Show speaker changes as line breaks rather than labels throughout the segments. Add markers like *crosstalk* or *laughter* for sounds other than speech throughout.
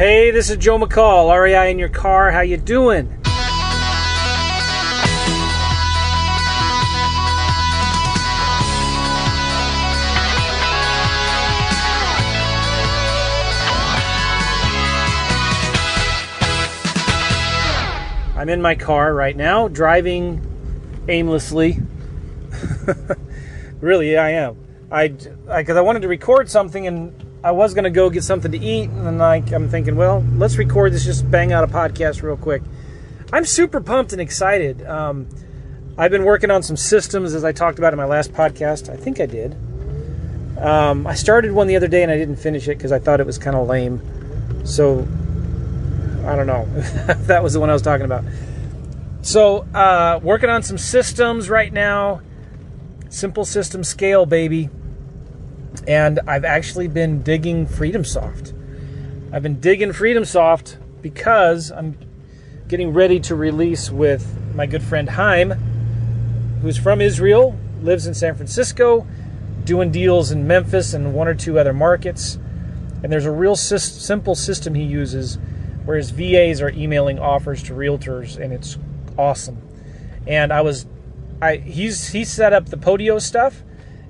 Hey, this is Joe McCall, REI in your car. How you doing? I'm in my car right now, driving aimlessly. *laughs* really, I am. I because I, wanted to record something and I was gonna go get something to eat, and then like I'm thinking, well, let's record this, just bang out a podcast real quick. I'm super pumped and excited. Um, I've been working on some systems as I talked about in my last podcast. I think I did. Um, I started one the other day and I didn't finish it because I thought it was kind of lame. So I don't know. *laughs* that was the one I was talking about. So, uh, working on some systems right now. Simple system scale, baby. And I've actually been digging FreedomSoft. I've been digging FreedomSoft because I'm getting ready to release with my good friend Haim, who's from Israel, lives in San Francisco, doing deals in Memphis and one or two other markets. And there's a real simple system he uses where his VAs are emailing offers to realtors, and it's awesome. And I was, I he's he set up the Podio stuff,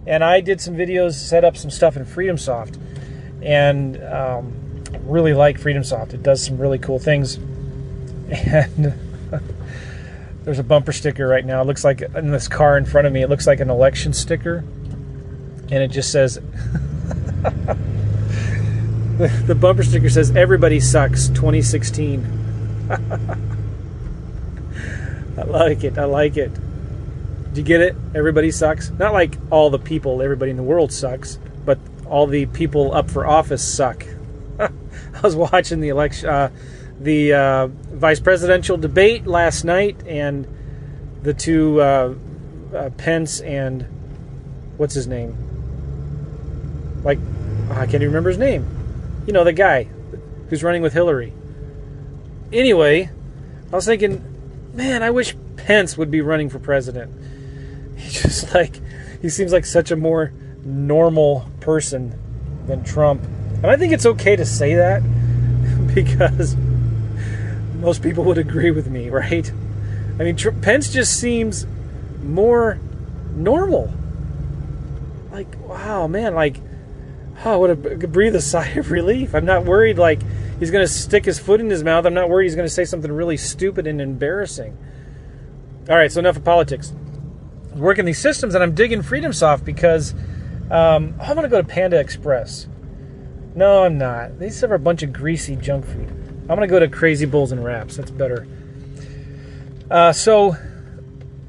and I did some videos, set up some stuff in FreedomSoft, and um, really like FreedomSoft. It does some really cool things, and. *laughs* There's a bumper sticker right now. It looks like in this car in front of me, it looks like an election sticker. And it just says *laughs* the bumper sticker says "Everybody sucks." 2016. *laughs* I like it. I like it. Did you get it? Everybody sucks. Not like all the people, everybody in the world sucks, but all the people up for office suck. *laughs* I was watching the election, uh, the uh, vice presidential debate last night, and the two uh, uh Pence and what's his name? Like, I can't even remember his name you know, the guy who's running with Hillary. Anyway, I was thinking, man, I wish Pence would be running for president. *laughs* He just like he seems like such a more normal person than Trump. And I think it's okay to say that *laughs* because most people would agree with me, *laughs* right? I mean, Tr- Pence just seems more normal. Like, wow, man, like oh, I would have breathed a sigh of relief. I'm not worried like he's going to stick his foot in his mouth. I'm not worried he's going to say something really stupid and embarrassing. All right, so enough of politics. Working these systems, and I'm digging FreedomSoft because um, I'm going to go to Panda Express. No, I'm not. They serve a bunch of greasy junk food. I'm going to go to Crazy Bowls and Wraps. That's better. Uh, so,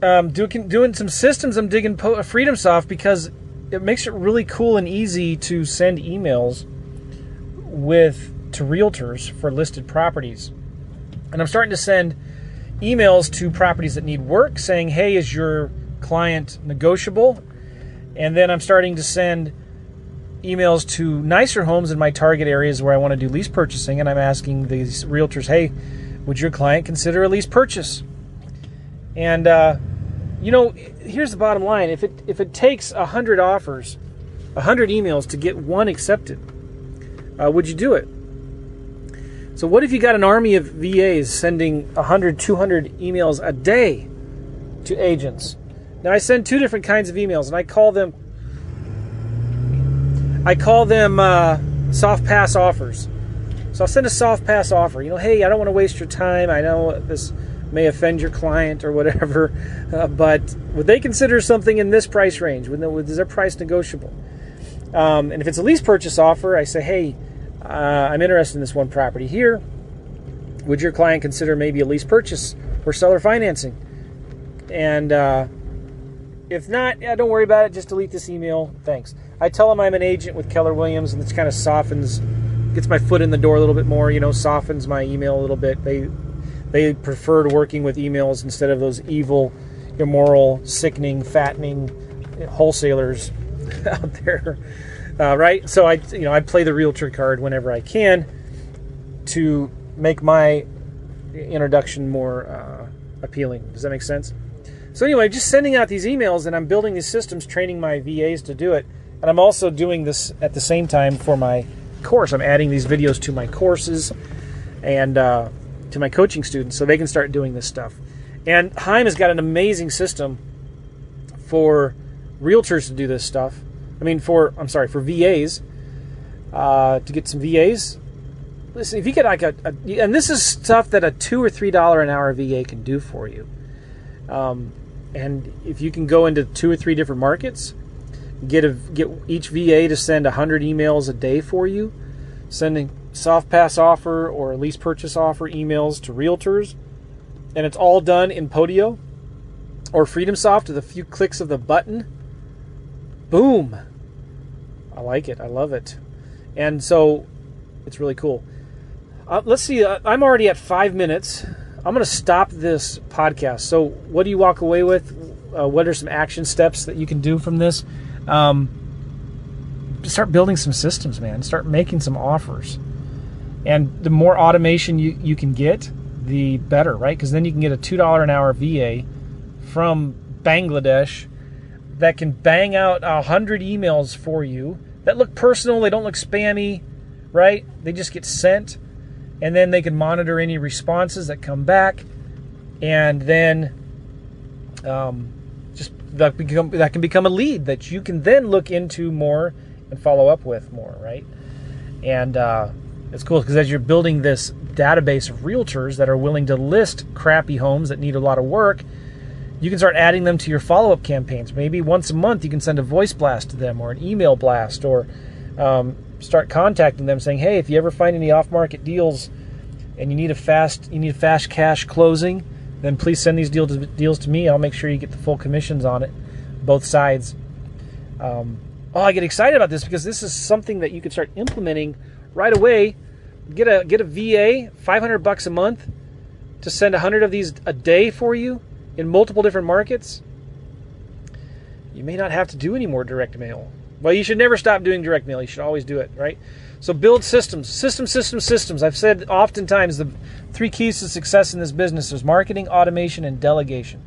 um, do, doing some systems, I'm digging po- FreedomSoft because it makes it really cool and easy to send emails with to realtors for listed properties. And I'm starting to send emails to properties that need work saying, "Hey, is your client negotiable?" And then I'm starting to send emails to nicer homes in my target areas where I want to do lease purchasing and I'm asking these realtors, "Hey, would your client consider a lease purchase?" And uh, you know, here's the bottom line: if it if it takes a hundred offers, a hundred emails to get one accepted, uh, would you do it? So what if you got an army of VAs sending 100, 200 emails a day to agents? Now I send two different kinds of emails, and I call them I call them uh, soft pass offers. So I'll send a soft pass offer. You know, hey, I don't want to waste your time. I know this may offend your client or whatever, *laughs* uh, but would they consider something in this price range? Would, is their price negotiable? Um, and if it's a lease purchase offer, I say, hey, uh, I'm interested in this one property here. Would your client consider maybe a lease purchase or seller financing? And uh, if not, yeah, don't worry about it. Just delete this email. Thanks. I tell them I'm an agent with Keller Williams, and this kind of softens, gets my foot in the door a little bit more. You know, softens my email a little bit. They they preferred working with emails instead of those evil, immoral, sickening, fattening wholesalers *laughs* out there, uh, right? So I, you know, I play the realtor card whenever I can to make my introduction more uh, appealing. Does that make sense? So anyway, just sending out these emails, and I'm building these systems, training my VAs to do it, and I'm also doing this at the same time for my course. I'm adding these videos to my courses and uh, to my coaching students so they can start doing this stuff. And Haim has got an amazing system for realtors to do this stuff. I mean, for I'm sorry, for VAs uh, to get some VAs. Listen, if you get like a, a, and this is stuff that a two or three dollar an hour VA can do for you. Um, and if you can go into two or three different markets, get a get each VA to send hundred emails a day for you, sending soft pass offer or lease purchase offer emails to realtors, and it's all done in Podio or FreedomSoft with a few clicks of the button. Boom! I like it. I love it, and so it's really cool. Uh, let's see. Uh, I'm already at five minutes. I'm going to stop this podcast. So, what do you walk away with? Uh, what are some action steps that you can do from this? Um, start building some systems, man. Start making some offers. And the more automation you, you can get, the better, right? Because then you can get a $2 an hour VA from Bangladesh that can bang out a 100 emails for you that look personal, they don't look spammy, right? They just get sent and then they can monitor any responses that come back, and then um, just that become that can become a lead that you can then look into more and follow up with more, right? And uh, it's cool because as you're building this database of realtors that are willing to list crappy homes that need a lot of work, you can start adding them to your follow-up campaigns. Maybe once a month you can send a voice blast to them or an email blast or um, start contacting them saying, "Hey, if you ever find any off-market deals and you need a fast you need a fast cash closing, then please send these deals to, deals to me. I'll make sure you get the full commissions on it, both sides." Um, oh, I get excited about this because this is something that you can start implementing right away. Get a get a VA, 500 bucks a month, to send 100 of these a day for you in multiple different markets. You may not have to do any more direct mail. Well, you should never stop doing direct mail. You should always do it, right? So build systems, systems, systems, systems. I've said oftentimes the three keys to success in this business is marketing, automation, and delegation.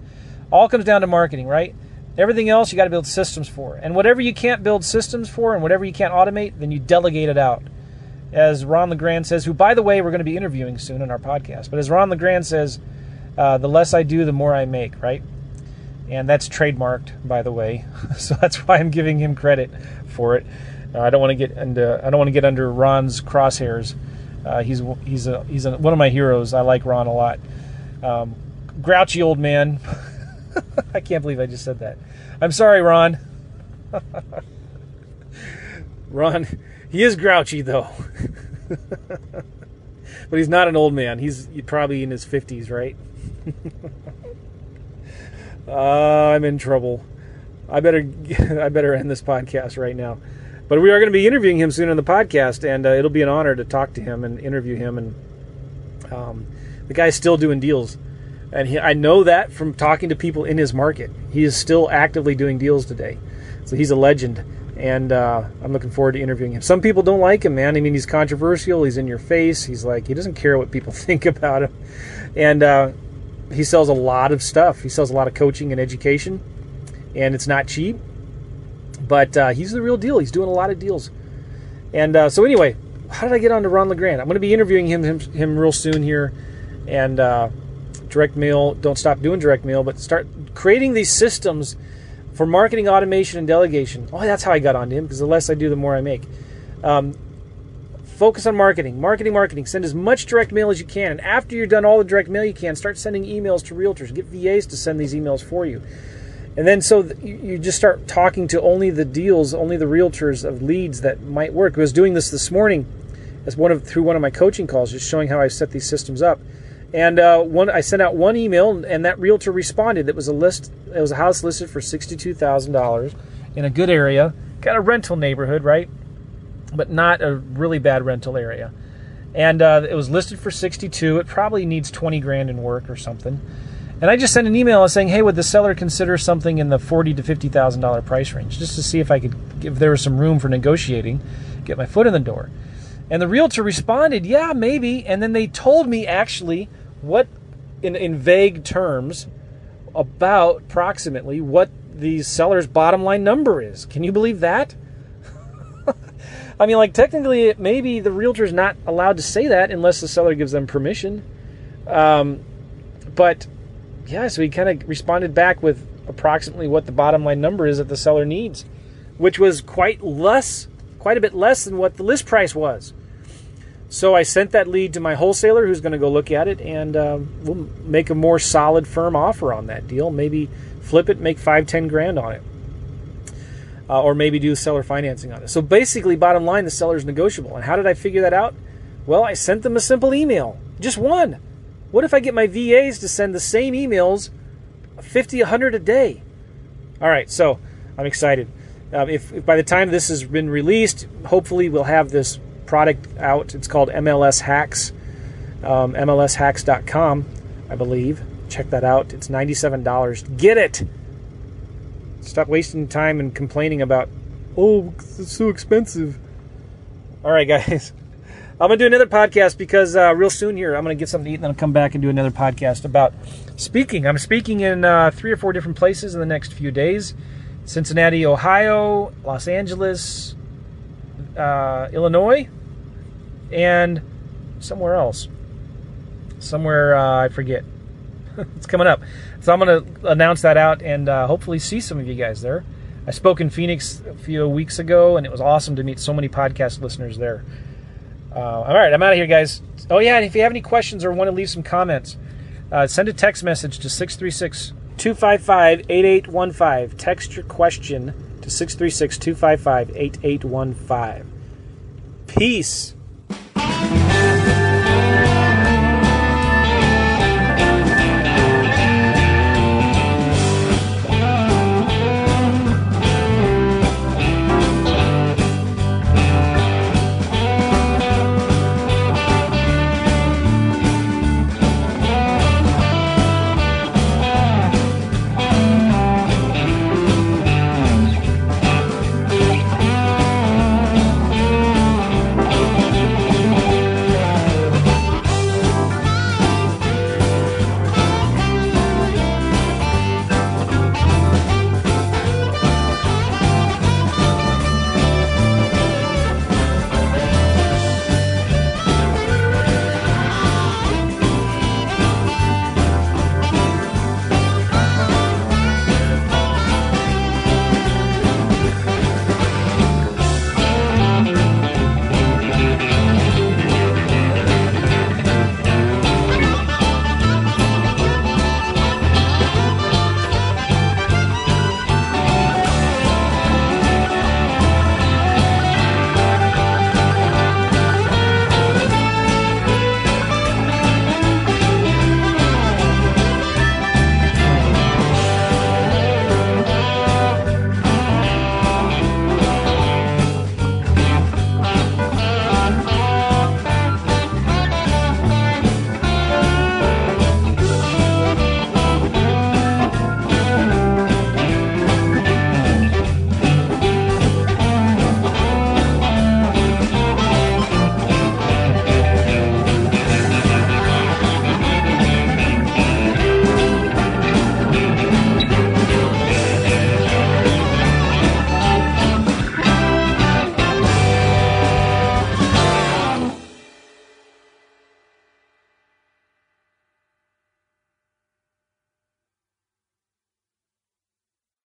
All comes down to marketing, right? Everything else you got to build systems for. And whatever you can't build systems for and whatever you can't automate, then you delegate it out. As Ron LeGrand says, who, by the way, we're going to be interviewing soon in our podcast, but as Ron LeGrand says, uh, the less I do, the more I make, right? And that's trademarked, by the way. *laughs* so that's why I'm giving him credit for it. Uh, I don't want to get into I don't want to get under Ron's crosshairs. Uh, he's he's a he's a, one of my heroes. I like Ron a lot. Um, grouchy old man. *laughs* I can't believe I just said that. I'm sorry, Ron. *laughs* Ron, he is grouchy though. but he's not an old man. He's probably in his 50s, right? Uh, I'm in trouble. I better *laughs* I better end this podcast right now. But we are going to be interviewing him soon on the podcast, and uh, it'll be an honor to talk to him and interview him. And um, the guy's still doing deals, and he, I know that from talking to people in his market. He is still actively doing deals today, so he's a legend. And uh, I'm looking forward to interviewing him. Some people don't like him, man. I mean, he's controversial. He's in your face. He's like he doesn't care what people *laughs* think about him, and uh, he sells a lot of stuff. He sells a lot of coaching and education, and it's not cheap. But uh, he's the real deal. He's doing a lot of deals. And uh, so anyway, how did I get on to Ron LeGrand? I'm going to be interviewing him, him, him real soon here, and uh, direct mail. Don't stop doing direct mail, but start creating these systems for marketing automation and delegation. Oh, that's how I got onto him because the less I do, the more I make. Um, focus on marketing, marketing, marketing. Send as much direct mail as you can. And after you're done all the direct mail you can, start sending emails to realtors. Get VAs to send these emails for you. And then so you just start talking to only the deals, only the realtors of leads that might work. I was doing this this morning as one of through one of my coaching calls, just showing how I set these systems up. And uh, one, I sent out one email, and that realtor responded. That was a list. It was a house listed for sixty-two thousand dollars in a good area, got a rental neighborhood, right? But not a really bad rental area. And uh, it was listed for 62. It probably needs 20 grand in work or something. And I just sent an email saying, "Hey, would the seller consider something in the forty to fifty thousand dollar price range, just to see if I could, if there was some room for negotiating, get my foot in the door." And the realtor responded, "Yeah, maybe." And then they told me actually what, in in vague terms, about approximately what the seller's bottom line number is. Can you believe that? I mean, like technically, maybe the realtor's not allowed to say that unless the seller gives them permission. Um, but yeah, so he kind of responded back with approximately what the bottom line number is that the seller needs, which was quite less, quite a bit less than what the list price was. So I sent that lead to my wholesaler, who's going to go look at it, and um, we'll make a more solid, firm offer on that deal. Maybe flip it, make five, ten grand on it, uh, or maybe do seller financing on it. So basically, bottom line, the seller is negotiable. And how did I figure that out? Well, I sent them a simple email, just one. What if I get my VAs to send the same emails, 50, 100 a day? All right, so I'm excited. Uh, if, if by the time this has been released, hopefully we'll have this product out. It's called MLS Hacks, um, MLSHacks.com, I believe. Check that out. It's $97. Get it! Stop wasting time and complaining about, oh, it's so expensive. All right, *laughs* guys. I'm going to do another podcast because uh, real soon here, I'm going to get something to eat and then I'll come back and do another podcast about speaking. I'm speaking in uh, three or four different places in the next few days Cincinnati, Ohio, Los Angeles, uh, Illinois, and somewhere else. Somewhere uh, I forget. *laughs* it's coming up. So I'm going to announce that out and uh, hopefully see some of you guys there. I spoke in Phoenix a few weeks ago, and it was awesome to meet so many podcast listeners there. Uh, all right, I'm out of here, guys. Oh, yeah, and if you have any questions or want to leave some comments, uh, send a text message to 636 255 8815. Text your question to 636 255 8815. Peace.